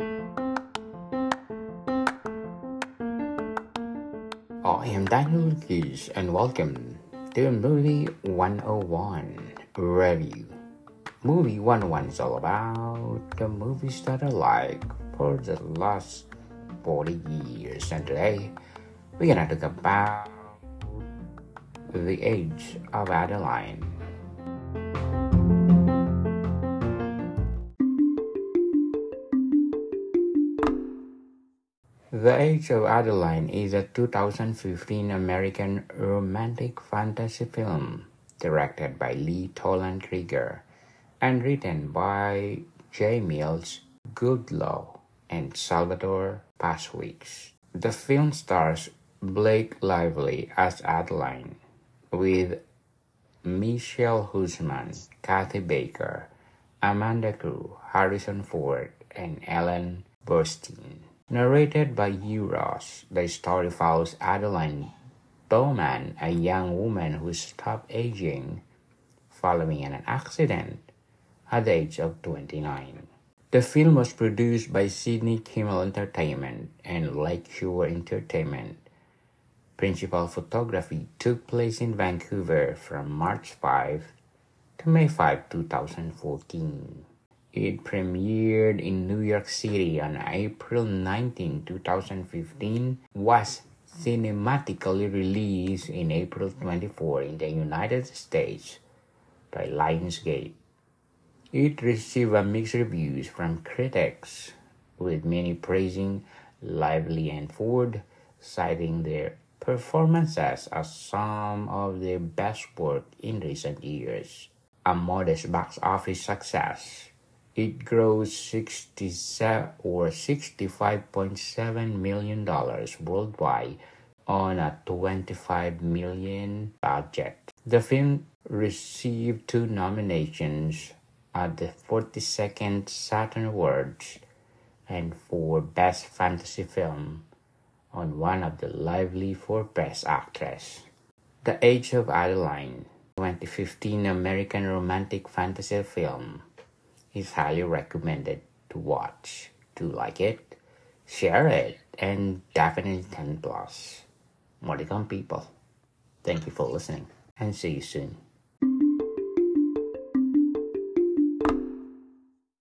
Oh, I am Daniel Lucas and welcome to Movie 101 Review. Movie 101 is all about the movies that I like for the last 40 years and today we're gonna talk about The Age of Adaline. The Age of Adaline is a 2015 American romantic fantasy film directed by Lee Toland Krieger and written by J. Mills Goodloe and Salvador Paskowitz. The film stars Blake Lively as Adaline with Michelle Huisman, Kathy Baker, Amanda Crew, Harrison Ford, and Ellen Burstyn. Narrated by Hugh Ross, the story follows Adaline Bowman, a young woman who stopped aging following an accident at the age of 29. The film was produced by Sidney Kimmel Entertainment and Lakeshore Entertainment. Principal photography took place in Vancouver from March 5 to May 5, 2014. It premiered in New York City on April 19, 2015, was cinematically released in April 24 in the United States by Lionsgate. It received mixed reviews from critics, with many praising Lively and Ford, citing their performances as some of their best work in recent years. A modest box office success, it grossed 67 or 65.7 million dollars worldwide on a 25 million budget. The film received two nominations at the 42nd Saturn Awards and for Best Fantasy Film on one of the Lively for Best Actress. The Age of Adaline, 2015 American romantic fantasy film, is highly recommended to watch. Do like it, share it, and definitely 10 plus. Modicum people. Thank you for listening and see you soon.